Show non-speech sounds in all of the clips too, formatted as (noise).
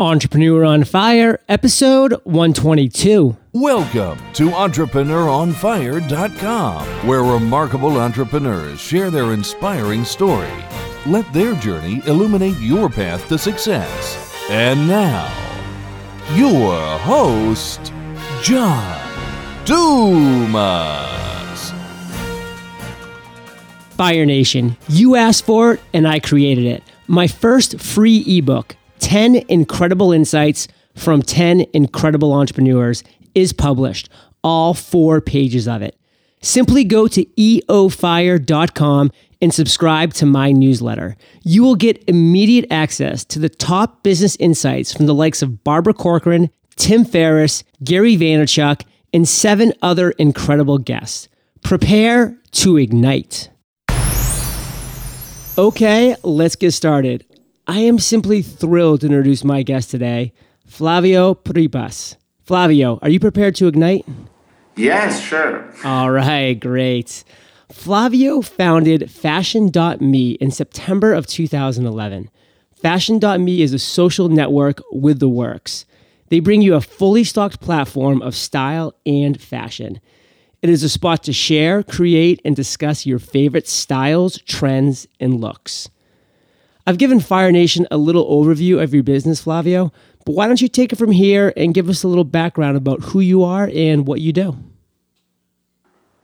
Entrepreneur on Fire, episode 122. Welcome to EntrepreneurOnFire.com, where remarkable entrepreneurs share their inspiring story. Let their journey illuminate your path to success. And now, your host, John Dumas. Fire Nation, you asked for it and I created it. My first free ebook 10 incredible insights from 10 incredible entrepreneurs is published, all four pages of it. Simply go to eofire.com and subscribe to my newsletter. You will get immediate access to the top business insights from the likes of Barbara Corcoran, Tim Ferriss, Gary Vaynerchuk, and seven other incredible guests. Prepare to ignite. Okay, let's get started. I am simply thrilled to introduce my guest today, Flavio Pripas. Flavio, are you prepared to ignite? Yes, sure. All right, great. Flavio founded Fashion.me in September of 2011. Fashion.me is a social network with the works. They bring you a fully stocked platform of style and fashion. It is a spot to share, create, and discuss your favorite styles, trends, and looks. I've given Fire Nation a little overview of your business, Flavio, but why don't you take it from here and give us a little background about who you are and what you do?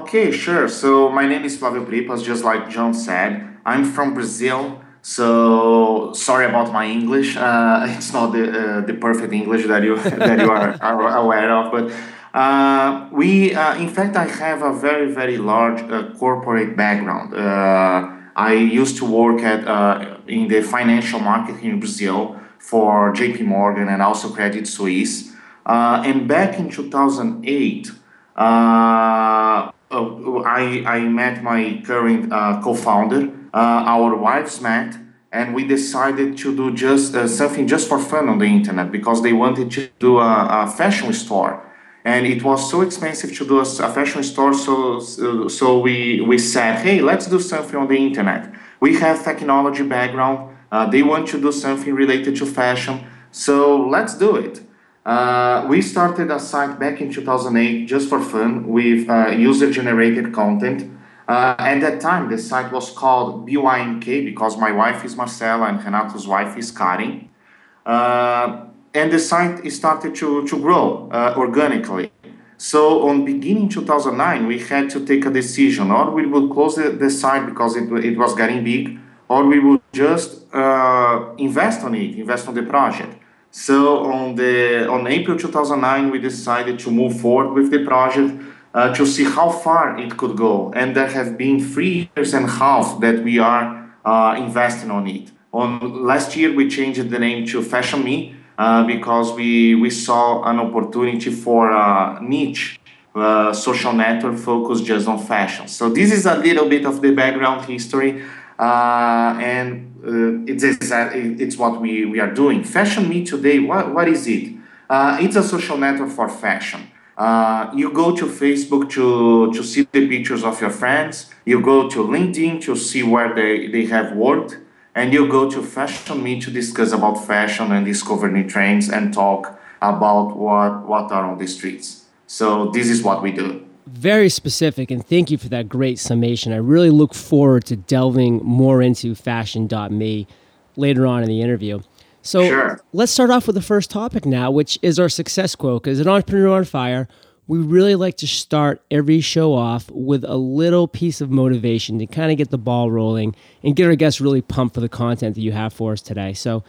Okay, sure. So my name is Flavio Pripas, just like John said. I'm from Brazil, so sorry about my English. Uh, (laughs) it's not the uh, the perfect English that you (laughs) that you are, are aware of, but uh, we, uh, in fact, I have a very very large uh, corporate background. Uh, I used to work at uh, in the financial market in Brazil for J.P. Morgan and also Credit Suisse. Uh, and back in 2008, uh, I, I met my current uh, co-founder. Uh, our wives met, and we decided to do just uh, something just for fun on the internet because they wanted to do a, a fashion store and it was so expensive to do a, fashion store so, so we we said hey let's do something on the internet. We have technology background. Uh, they want to do something related to fashion so let's do it. Uh, we started a site back in 2008 just for fun with uh, user generated content. Uh, at that time the site was called bynk because my wife is marcela and renato's wife is karin uh, and the site started to, to grow uh, organically. So on beginning 2009, we had to take a decision, or we would close the, the site because it, it was getting big, or we would just uh, invest on it, invest on the project. So on the on April 2009, we decided to move forward with the project uh, to see how far it could go. And there have been three years and a half that we are uh, investing on it. On last year, we changed the name to Fashion Me uh, because we, we saw an opportunity for a niche uh, social network focused just on fashion. So this is a little bit of the background history, uh, and uh, it's it's what we, we are doing. Fashion Me today, what, what is it? Uh, it's a social network for fashion. you go to Facebook to, to see the pictures of your friends. You go to LinkedIn to see where they, they have worked and you go to Fashion Me to discuss about fashion and discover new trends and talk about what, what are on the streets. So this is what we do. Very specific, and thank you for that great summation. I really look forward to delving more into fashion.me later on in the interview. So sure. let's start off with the first topic now, which is our success quote. Because an entrepreneur on fire, we really like to start every show off with a little piece of motivation to kind of get the ball rolling and get our guests really pumped for the content that you have for us today. So,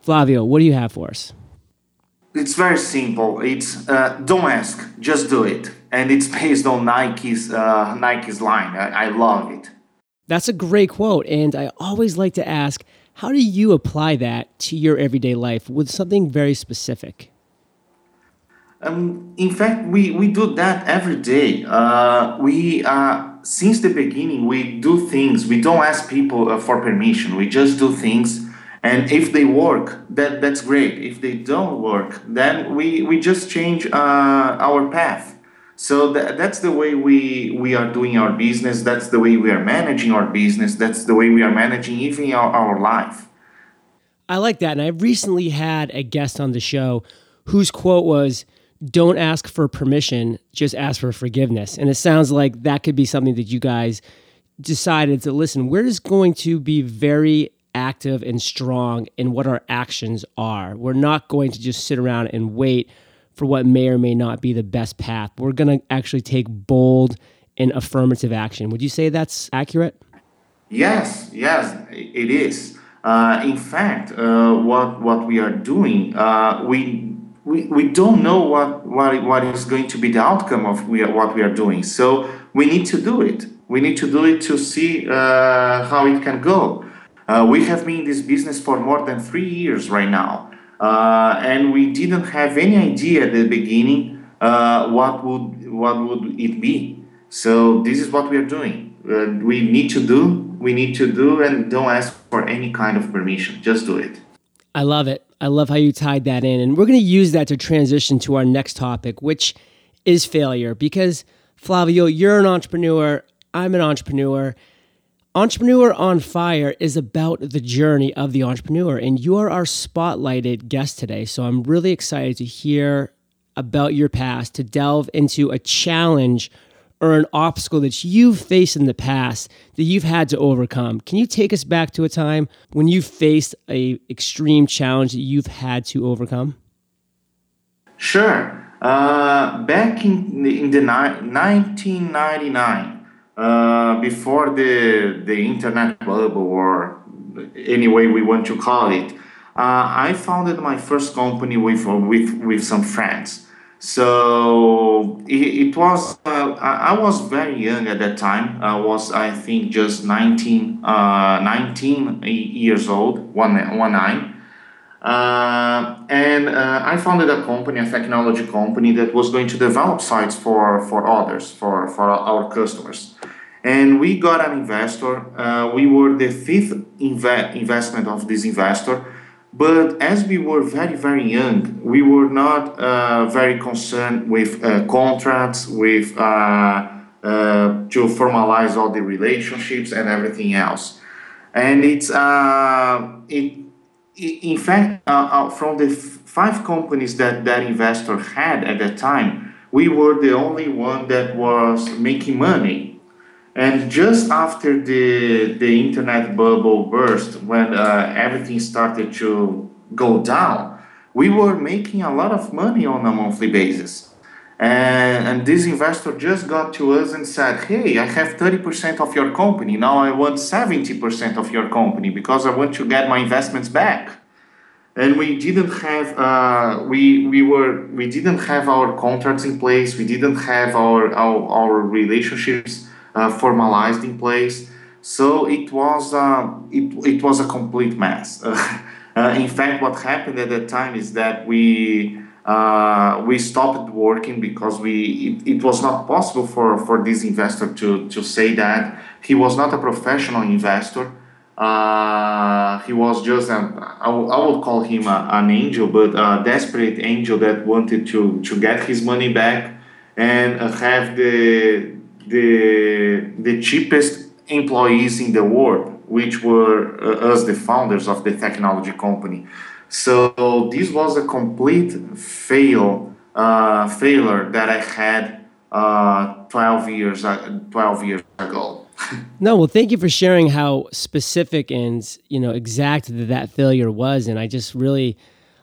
Flavio, what do you have for us? It's very simple. It's uh, don't ask, just do it, and it's based on Nike's uh, Nike's line. I, I love it. That's a great quote, and I always like to ask, how do you apply that to your everyday life with something very specific? Um, in fact, we, we do that every day. Uh, we uh, since the beginning we do things. We don't ask people uh, for permission. We just do things, and if they work, that that's great. If they don't work, then we we just change uh, our path. So that, that's the way we we are doing our business. That's the way we are managing our business. That's the way we are managing even our, our life. I like that. And I recently had a guest on the show whose quote was, Don't ask for permission, just ask for forgiveness. And it sounds like that could be something that you guys decided to listen. We're just going to be very active and strong in what our actions are. We're not going to just sit around and wait for what may or may not be the best path. We're going to actually take bold and affirmative action. Would you say that's accurate? Yes, yes, it is. Uh, in fact, uh, what what we are doing, uh, we, we we don't know what, what what is going to be the outcome of we are, what we are doing. So we need to do it. We need to do it to see uh, how it can go. Uh, we have been in this business for more than three years right now, uh, and we didn't have any idea at the beginning what would what would it be. So this is what we are doing. we need to do we need to do and don't ask for any kind of permission. Just do it. I love it. I love how you tied that in. And we're going to use that to transition to our next topic, which is failure. Because, Flavio, you're an entrepreneur. I'm an entrepreneur. Entrepreneur on Fire is about the journey of the entrepreneur. And you are our spotlighted guest today. So I'm really excited to hear about your past, to delve into a challenge or an obstacle that you've faced in the past that you've had to overcome. Can you take us back to a time when you faced a extreme challenge that you've had to overcome? Sure. Uh, back in the, in the ni- 1999, uh, before the the internet bubble or any way we want to call it, uh, I founded my first company with with with some friends. So it, it was, uh, I, I, was very young at that time. I was, I think, just 19, uh, 19 years old, one, one nine. Uh, and uh, I founded a company, a technology company that was going to develop sites for, for others, for, for our customers. And we got an investor. Uh, we were the fifth inve- investment of this investor but as we were very, very young, we were not uh, very concerned with uh, contracts, with uh, uh to formalize all the relationships and everything else. And it's uh, it, in fact from the five companies that that investor had at that time, we were the only one that was making money and just after the, the internet bubble burst, when uh, everything started to go down, we were making a lot of money on a monthly basis. And, and this investor just got to us and said, Hey, I have 30% of your company. Now I want 70% of your company because I want to get my investments back. And we didn't have uh, we we were we didn't have our contracts in place. We didn't have our our, our relationships formalized in place. So it was uh, it, it was a complete mess. (laughs) Uh, in fact, what happened at that time is that we uh, we stopped working because we it, it, was not possible for, for this investor to, to say that he was not a professional investor. Uh, he was just an, I, w- I would call him a, an angel, but a desperate angel that wanted to, to get his money back and have the the the cheapest employees in the world, which were uh, us, the founders of the technology company. So this was a complete fail uh, failure that I had uh, 12 years uh, 12 years ago. (laughs) no, well, thank you for sharing how specific and you know exact that, that failure was, and I just really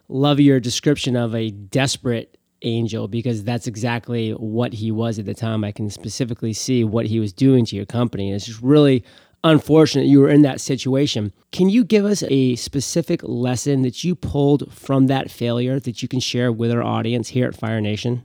love your description of a desperate angel because that's exactly what he was at the time. I can specifically see what he was doing to your company. And it's just really unfortunate you were in that situation. Can you give us a specific lesson that you pulled from that failure that you can share with our audience here at Fire Nation?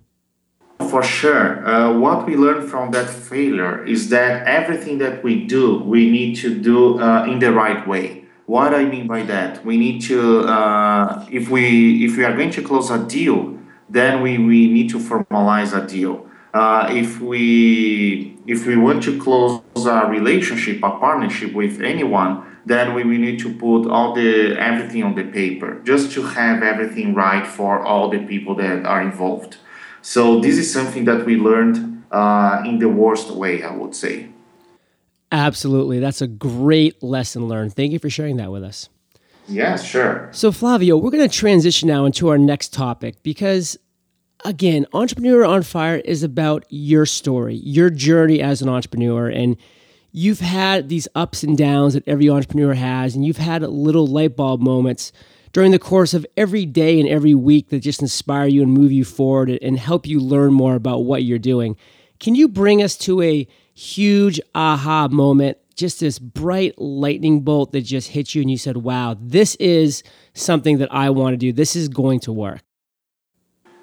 For sure. Uh, what we learned from that failure is that everything that we do, we need to do uh, in the right way. What I mean by that, we need to, uh, if we if we are going to close a deal, then we, we need to formalize a deal. Uh, if we if we want to close a relationship, a partnership with anyone, then we, we need to put all the everything on the paper, just to have everything right for all the people that are involved. So this is something that we learned uh, in the worst way, I would say. Absolutely, that's a great lesson learned. Thank you for sharing that with us. Yes, sure. So, Flavio, we're going to transition now into our next topic because, again, Entrepreneur on Fire is about your story, your journey as an entrepreneur. And you've had these ups and downs that every entrepreneur has, and you've had little light bulb moments during the course of every day and every week that just inspire you and move you forward and help you learn more about what you're doing. Can you bring us to a huge aha moment, just this bright lightning bolt that just hit you and you said, wow, this is something that I want to do. This is going to work?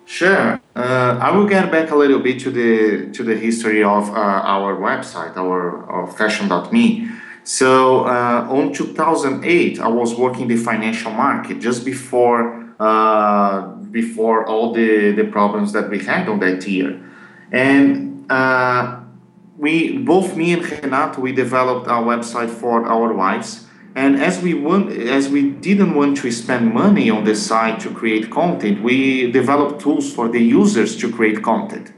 Sure. Uh, I will get back a little bit to the to the history of uh, our website, our, our fashion.me. So uh, on 2008, I was working the financial market just before uh, before all the, the problems that we had on that year, and uh, we both me and Renato we developed our website for our wives. And as we want, as we didn't want to spend money on the site to create content, we developed tools for the users to create content.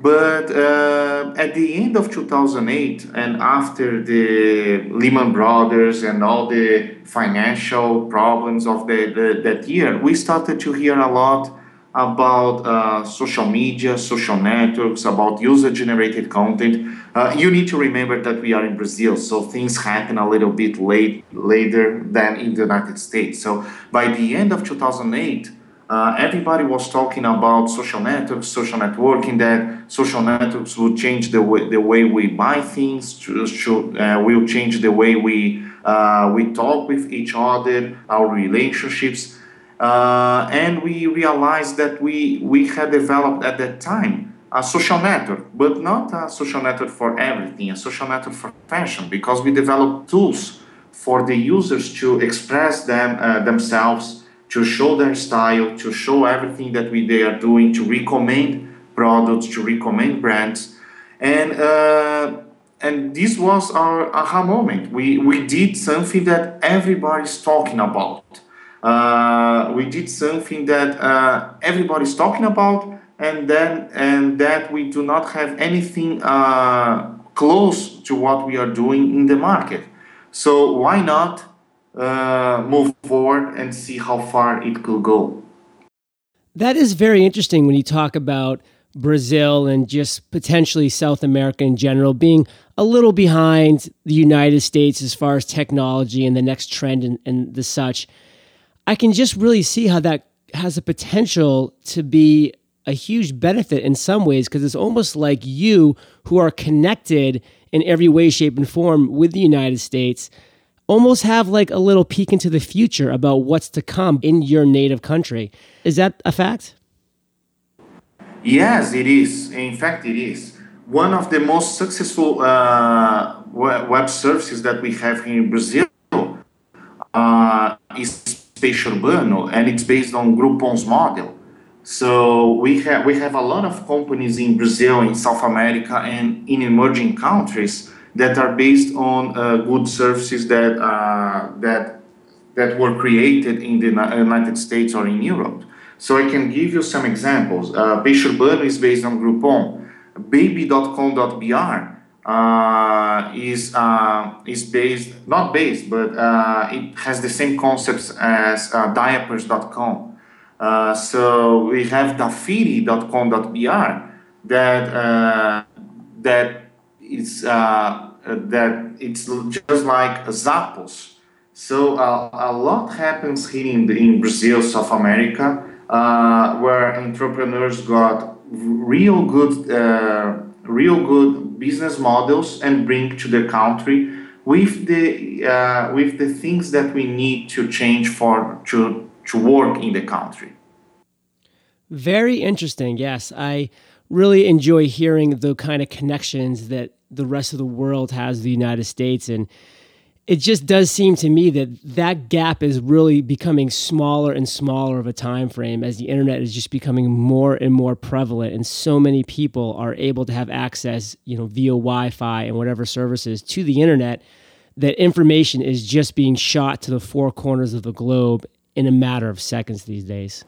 But uh, at the end of 2008, and after the Lehman Brothers and all the financial problems of the, the that year, we started to hear a lot about uh, social media, social networks, about user generated content. Uh, you need to remember that we are in Brazil, so things happen a little bit late, later than in the United States. So by the end of 2008, uh, everybody was talking about social networks, social networking, that social networks will change the way, the way we buy things, to, uh, will change the way we, uh, we talk with each other, our relationships. Uh, and we realized that we, we had developed at that time a social network, but not a social network for everything, a social network for fashion, because we developed tools for the users to express them uh, themselves to show their style, to show everything that we they are doing, to recommend products, to recommend brands, and uh, and this was our aha moment. We we did something that everybody's talking about. Uh, we did something that uh, everybody's talking about, and then and that we do not have anything uh, close to what we are doing in the market. So why not uh, move forward and see how far it could go. That is very interesting when you talk about Brazil and just potentially South America in general being a little behind the United States as far as technology and the next trend and, and the such. I can just really see how that has a potential to be a huge benefit in some ways because it's almost like you who are connected in every way, shape, and form with the United States almost have like a little peek into the future about what's to come in your native country. Is that a fact? Yes, it is. In fact, it is. One of the most successful uh, web services that we have here in Brazil uh, is Peixe Urbano, and it's based on Groupon's model. So we have we have a lot of companies in Brazil, in South America, and in emerging countries that are based on uh, good services that uh, that that were created in the United States or in Europe. So I can give you some examples. Uh, Peixe is based on Groupon. Baby.com.br uh, is uh, is based not based, but uh, it has the same concepts as uh, diapers.com. Uh, so we have dafiti.com.br that uh, that is that it's just like Zappos. So a lot happens here in, the, in Brazil, South America, where entrepreneurs got real good, real good business models and bring to the country with the uh, with the things that we need to change for to to work in the country. Very interesting. Yes, I really enjoy hearing the kind of connections that the rest of the world has the United States. And it just does seem to me that that gap is really becoming smaller and smaller of a time frame as the internet is just becoming more and more prevalent and so many people are able to have access you know via wi-fi and whatever services to the internet that information is just being shot to the four corners of the globe in a matter of seconds these days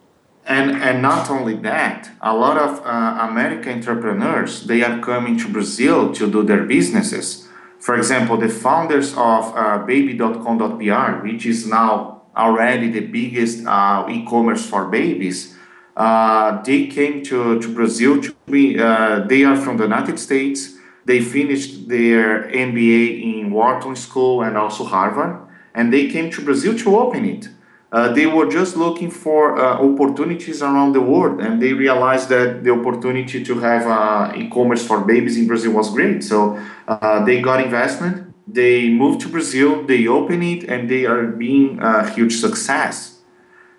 and and not only that, a lot of uh, American entrepreneurs they are coming to Brazil to do their businesses. For example, the founders of uh, Baby.com.br, which is now already the biggest uh, e-commerce for babies. Uh, they came to, to Brazil to be, uh, they are from the United States. They finished their MBA in Wharton School and also Harvard, and they came to Brazil to open it. Uh, they were just looking for uh, opportunities around the world, and they realized that the opportunity to have uh, e-commerce for babies in Brazil was great. So uh, they got investment. They moved to Brazil. They opened it, and they are being a huge success.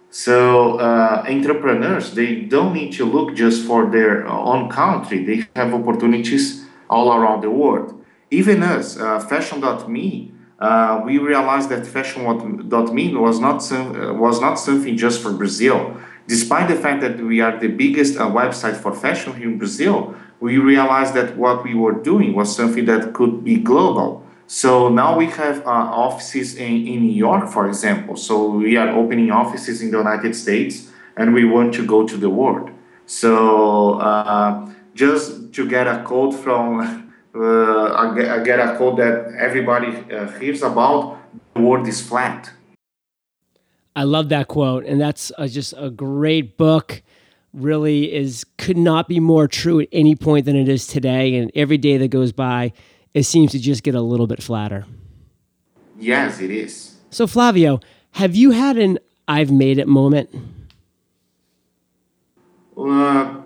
So uh, entrepreneurs, they don't need to look just for their own country. They have opportunities all around the world. Even us, uh, Fashion.me, uh, we realized that Fashion.me was not some, uh, was not something just for Brazil. Despite the fact that we are the biggest uh, website for fashion here in Brazil, we realized that what we were doing was something that could be global. So now we have uh, offices in, in New York, for example. So we are opening offices in the United States and we want to go to the world. So uh, just to get a quote from, (laughs) uh, I get a quote that everybody uh, hears about, the world is flat. I love that quote. And that's a, just a great book really is could not be more true at any point than it is today and every day that goes by it seems to just get a little bit flatter. Yes, it is. So, Flavio, have you had an I've made it moment? Uh,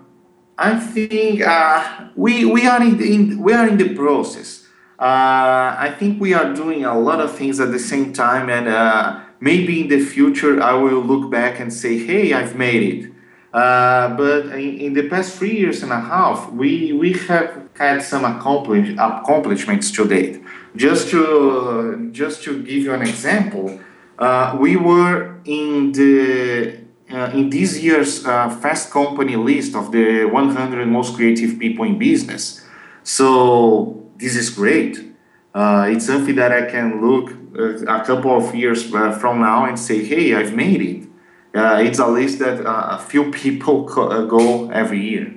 I think uh, we, we, are in, the, in, we are in the process. Uh, I think we are doing a lot of things at the same time, and uh, maybe in the future I will look back and say, hey, I've made it. Uh, but in, in, the past three years and a half, we, we have had some accomplish, accomplishments to date. Just to, just to give you an example, uh, we were in the in this year's uh, Fast Company list of the 100 most creative people in business. So this is great. Uh, it's something that I can look uh, a couple of years from now and say, "Hey, I've made it." uh, it's a list that uh, a few (laughs) people co- uh, go every year.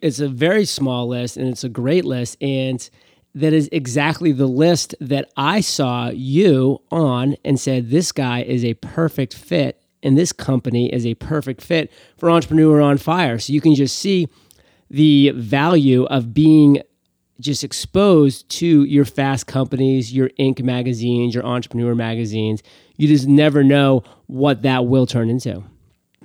It's a very small list and it's a great list. And that is exactly the list that I saw you on and said, this guy is a perfect fit and this company is a perfect fit for Entrepreneur on Fire. So you can just see the value of being just exposed to your fast companies, your Inc. magazines, your entrepreneur magazines. You just never know what that will turn into.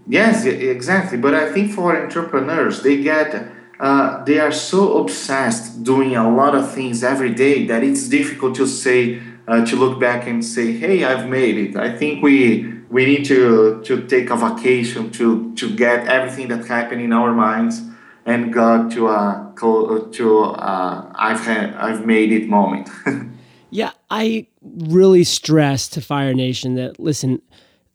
Yes, exactly. But I think for entrepreneurs, they get uh, they are so obsessed doing a lot of things every day that it's difficult to say uh, to look back and say, "Hey, I've made it." I think we we need to to take a vacation to to get everything that happened in our minds and go to a to a I've had, I've made it moment. (laughs) yeah, I really stress to Fire Nation that listen,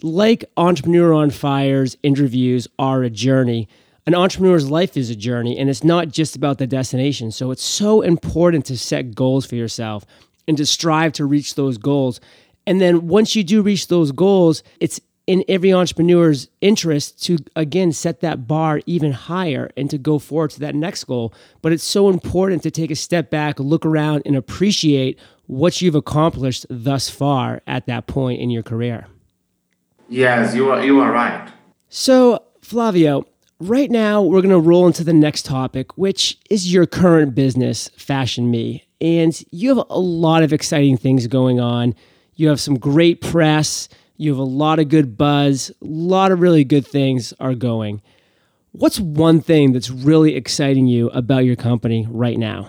like Entrepreneur on Fire's interviews are a journey. An entrepreneur's life is a journey, and it's not just about the destination. So it's so important to set goals for yourself and to strive to reach those goals. And then once you do reach those goals, it's in every entrepreneur's interest to again set that bar even higher and to go forward to that next goal. But it's so important to take a step back look around and appreciate what you've accomplished thus far at that point in your career. Yes you are you are right. So flavio right now we're going to roll into the next topic which is your current business fashion me and you have a lot of exciting things going on you have some great press you have a lot of good buzz, a lot of really good things are going. What's one thing that's really exciting you about your company right now?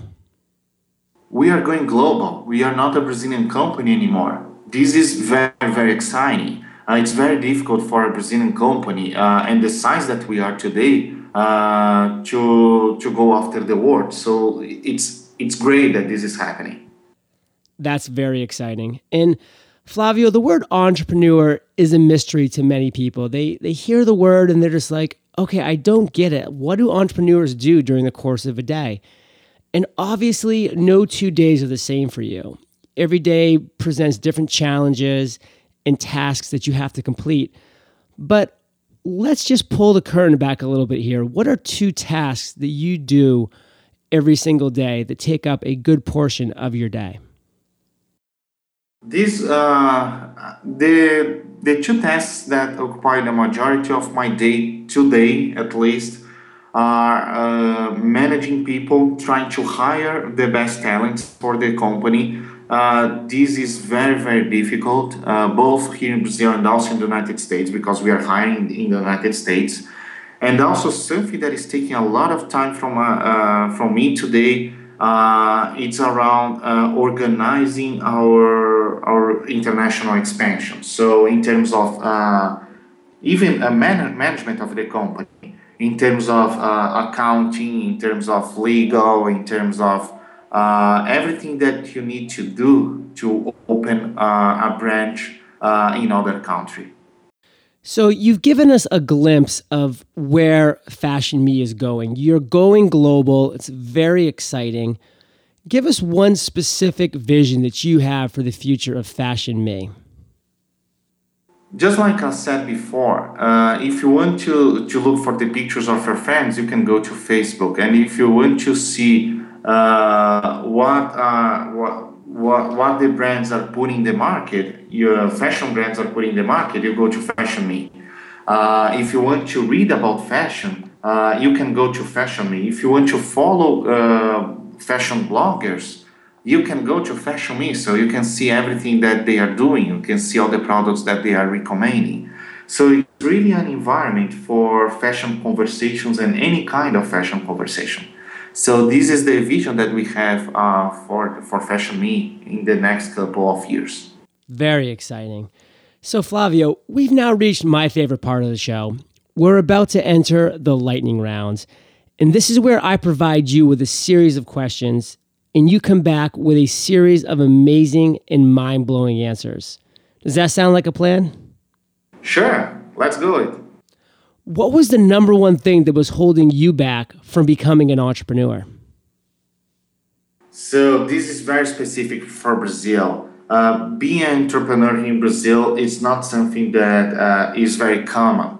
We are going global. We are not a Brazilian company anymore. This is very, very exciting. Uh, it's very difficult for a Brazilian company uh, and the size that we are today uh, to to go after the world. So it's it's great that this is happening. That's very exciting. And Flavio, the word entrepreneur is a mystery to many people. They they hear the word and they're just like, "Okay, I don't get it. What do entrepreneurs do during the course of a day?" And obviously, no two days are the same for you. Every day presents different challenges and tasks that you have to complete. But let's just pull the curtain back a little bit here. What are two tasks that you do every single day that take up a good portion of your day? These uh, the the two tasks that occupy the majority of my day today, at least, are uh, managing people, trying to hire the best talents for the company. Uh, this is very, very difficult, uh, both here in Brazil and also in the United States, because we are hiring in the United States. And also something that is taking a lot of time from uh, uh, from me today. Uh, it's around organizing our our international expansion. So in terms of even a man- management of the company in terms of uh, accounting, in terms of legal, in terms of uh, everything that you need to do to open uh, a branch uh, in other country. So you've given us a glimpse of where Fashion Me is going. You're going global. It's very exciting. Give us one specific vision that you have for the future of Fashion Me just like I said before, uh, if you want to, to look for the pictures of your friends, you can go to Facebook. And if you want to see uh, what, uh, what, what, what the brands are putting in the market, your fashion brands are putting in the market, you go to Fashion Me. Uh, if you want to read about fashion, uh, you can go to Fashion Me. If you want to follow uh, fashion bloggers, you can go to Fashion Me, so you can see everything that they are doing. You can see all the products that they are recommending. So it's really an environment for fashion conversations and any kind of fashion conversation. So this is the vision that we have uh, for for Fashion Me in the next couple of years. Very exciting. So Flavio, we've now reached my favorite part of the show. We're about to enter the lightning rounds. And this is where I provide you with a series of questions and you come back with a series of amazing and mind blowing answers. Does that sound like a plan? Sure, let's do it. What was the number one thing that was holding you back from becoming an entrepreneur? So, this is very specific for Brazil. Uh, being an entrepreneur in Brazil is not something that uh, is very common.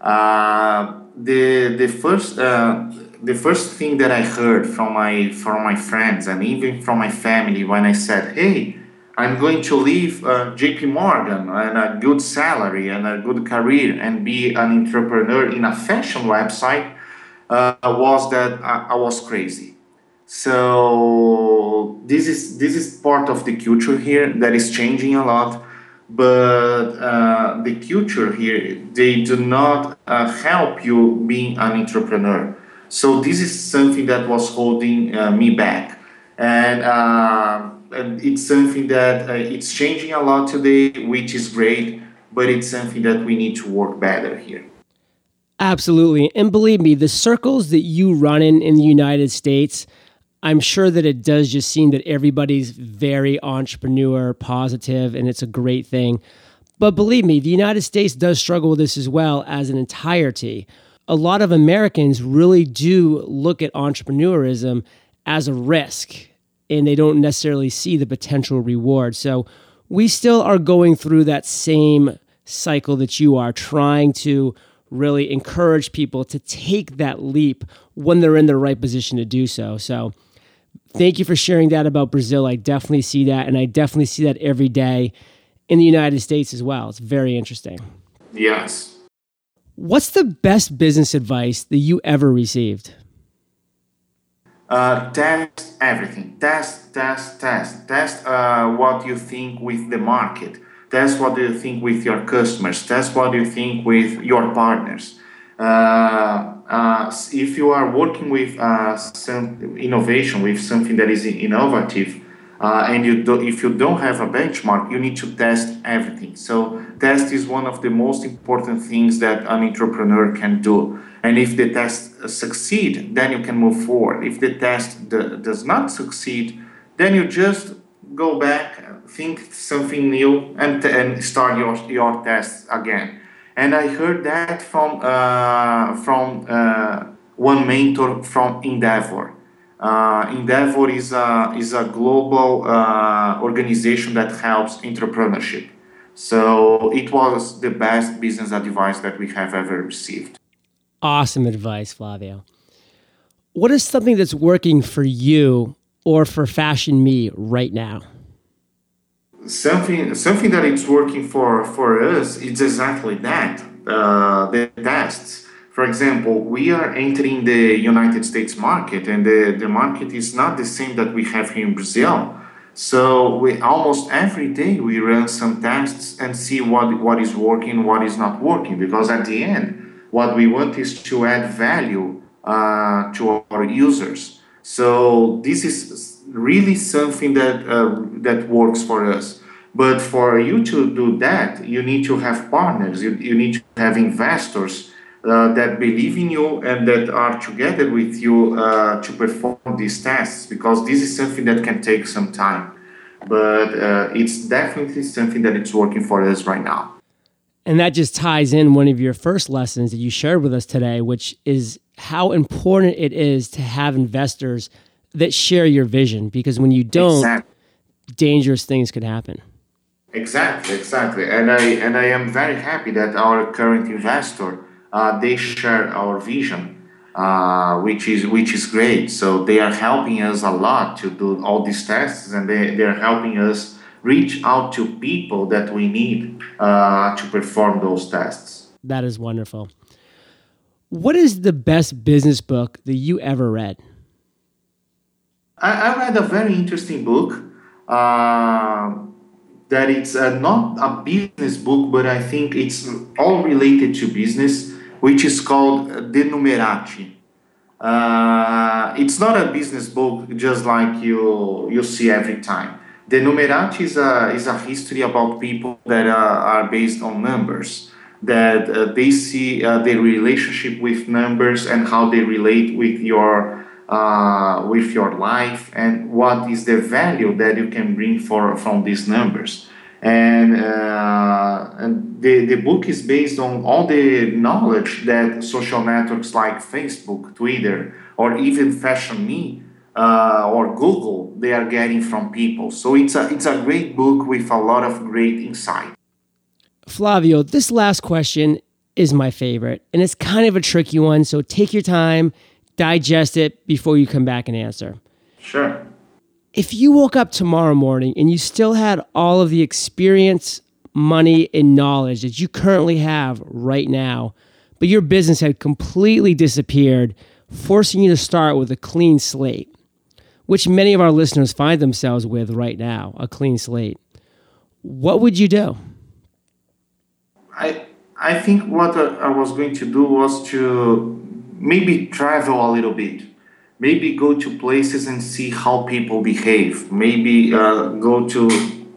Uh, the the first uh, the first thing that I heard from my from my friends and even from my family when I said, "Hey, I'm going to leave uh, J.P. Morgan and a good salary and a good career and be an entrepreneur in a fashion website," uh, was that I, I, was crazy. So this is this is part of the culture here that is changing a lot. But uh, the culture here, they do not uh, help you being an entrepreneur so this is something that was holding uh, me back, and, uh, and, it's something that uh, it's changing a lot today, which is great. But it's something that we need to work better here. Absolutely, and believe me, the circles that you run in in the United States. I'm sure that it does just seem that everybody's very entrepreneur positive and it's a great thing. But believe me, the United States does struggle with this as well as an entirety a lot of Americans really do look at entrepreneurism as a risk and they don't necessarily see the potential reward. So we still are going through that same cycle that you are, trying to really encourage people to take that leap when they're in the right position to do so. So thank you for sharing that about Brazil. I definitely see that, and I definitely see that every day in the United States as well. It's very interesting. Yes. What's the best business advice that you ever received? Uh, test everything. Test, test, test. Test uh, what you think with the market. Test what you think with your customers. Test what you think with your partners. Uh, uh if you are working with uh, some innovation, with something that is innovative, and you do, if you don't have a benchmark, you need to test everything. So test is one of the most important things that an entrepreneur can do. And if the test succeed, then you can move forward. If the test d- does not succeed, then you just go back, think something new, and, and start your, your test again. And I heard that from uh, from uh, one mentor from Endeavor. Uh, Endeavor is a, is a global uh, organization that helps entrepreneurship. So it was the best business advice that we have ever received. Awesome advice, Flavio. What is something that's working for you or for Fashion Me right now? something something that it's working for for us it's exactly that uh, the tests for example we are entering the united states market and the, the market is not the same that we have here in brazil so we almost every day we run some tests and see what what is working what is not working because at the end what we want is to add value uh, to our users so this is really something that uh, that works for us. But for you to do that, you need to have partners. You, you need to have investors uh, that believe in you and that are together with you uh, to perform these tests because this is something that can take some time. But uh, it's definitely something that it's working for us right now. And that just ties in one of your first lessons that you shared with us today, which is how important it is to have investors that share your vision because when you don't exactly. dangerous things could happen exactly exactly and i and i am very happy that our current investor uh, they share our vision uh, which is which is great so they are helping us a lot to do all these tests and they, they are helping us reach out to people that we need uh, to perform those tests that is wonderful what is the best business book that you ever read I, I read a very interesting book uh, that it's uh, not a business book, but I think it's all related to business, which is called De Numerati. Uh, it's not a business book just like you you see every time. The Numerati is a, is a history about people that uh, are based on numbers, that uh, they see uh, their relationship with numbers and how they relate with your uh, with your life and what is the value that you can bring for from these numbers. And, uh, and the, the book is based on all the knowledge that social networks like facebook twitter or even fashion me uh, or google they are getting from people so it's a, it's a great book with a lot of great insight flavio this last question is my favorite and it's kind of a tricky one so take your time digest it before you come back and answer. Sure. If you woke up tomorrow morning and you still had all of the experience, money, and knowledge that you currently have right now, but your business had completely disappeared, forcing you to start with a clean slate, which many of our listeners find themselves with right now a clean slate, what would you do? I, I think what I was going to do was to maybe travel a little bit. Maybe go to places and see how people behave. Maybe uh, go to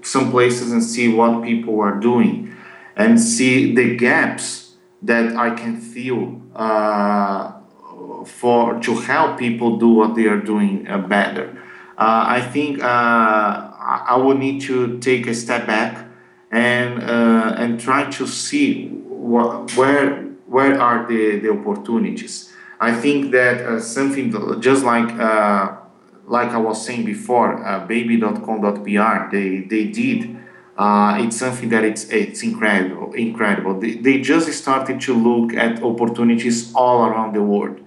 some places and see what people are doing and see the gaps that i can feel uh, for to help people do what they are doing uh, better uh, i think uh, i would need to take a step back and uh, and try to see where where are the, the opportunities I think that something just like like I was saying before, uh, baby.com.br, they they did. Uh, it's something that it's it's incredible, incredible. They, they just started to look at opportunities all around the world,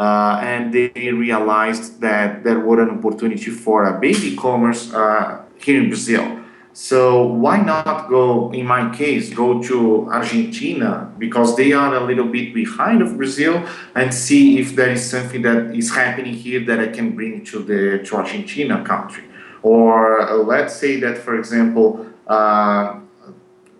uh, and they realized that there were an opportunity for a baby commerce uh, here in Brazil. So why not go, in my case, go to Argentina because they are a little bit behind of Brazil and see if there is something that is happening here that I can bring to the to Argentina country. Or uh, let's say that, for example, uh,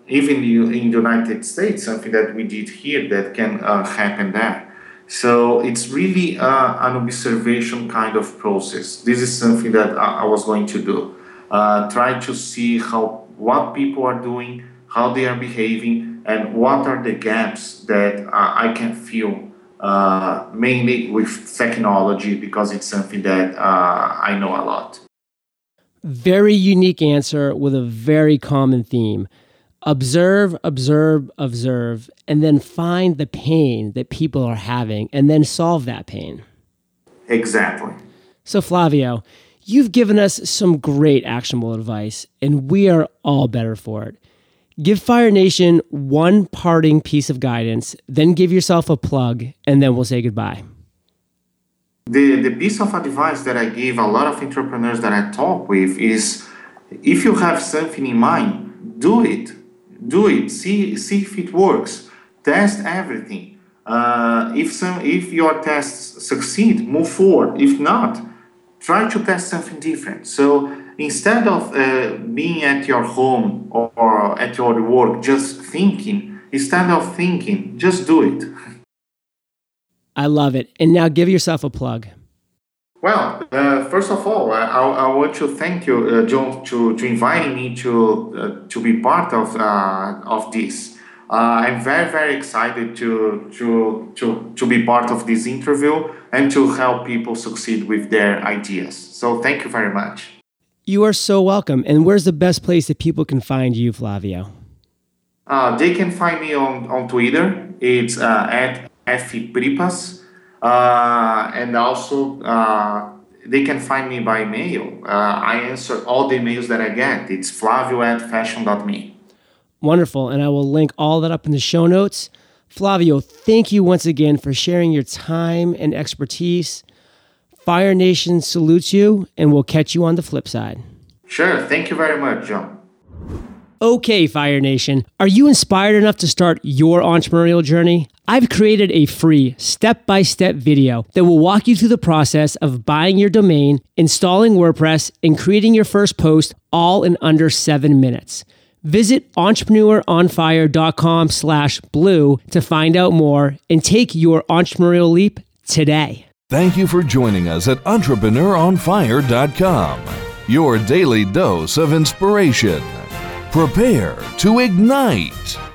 even in the United States, something that we did here that can uh, happen there. So it's really uh, an observation kind of process. This is something that I, I was going to do uh, try to see how what people are doing, how they are behaving, and what are the gaps that uh, I can fill uh, mainly with technology because it's something that uh, I know a lot. Very unique answer with a very common theme. Observe, observe, observe, and then find the pain that people are having and then solve that pain. Exactly. So, Flavio, You've given us some great actionable advice, and we are all better for it. Give Fire Nation one parting piece of guidance, then give yourself a plug, and then we'll say goodbye. The, the piece of advice that I give a lot of entrepreneurs that I talk with is If you have something in mind, do it. Do it. See, see if it works. Test everything. Uh, if some, if your tests succeed, move forward. If not, try to test something different. So instead of uh, being at your home or, or at your work just thinking, instead of thinking, just do it. I love it. And now give yourself a plug. Well, uh, first of all, I, I, want to thank you, uh, John, to, to inviting me to uh, to be part of uh, of this. Uh, I'm very very excited to to to to be part of this interview and to help people succeed with their ideas. So thank you very much. You are so welcome. And where's the best place that people can find you, Flavio? Uh, they can find me on, on Twitter. It's at fpripas. Uh, and also, uh, they can find me by mail. Uh, I answer all the emails that I get. It's flavio at fashion.me. Wonderful. And I will link all that up in the show notes. Flavio, thank you once again for sharing your time and expertise. Fire Nation salutes you, and we'll catch you on the flip side. Sure. Thank you very much, John. Okay, Fire Nation, are you inspired enough to start your entrepreneurial journey? I've created a free step by step video that will walk you through the process of buying your domain, installing WordPress, and creating your first post all in under seven minutes. Visit entrepreneuronfire.com slash blue to find out more and take your entrepreneurial leap today. Thank you for joining us at entrepreneuronfire.com, your daily dose of inspiration. Prepare to ignite.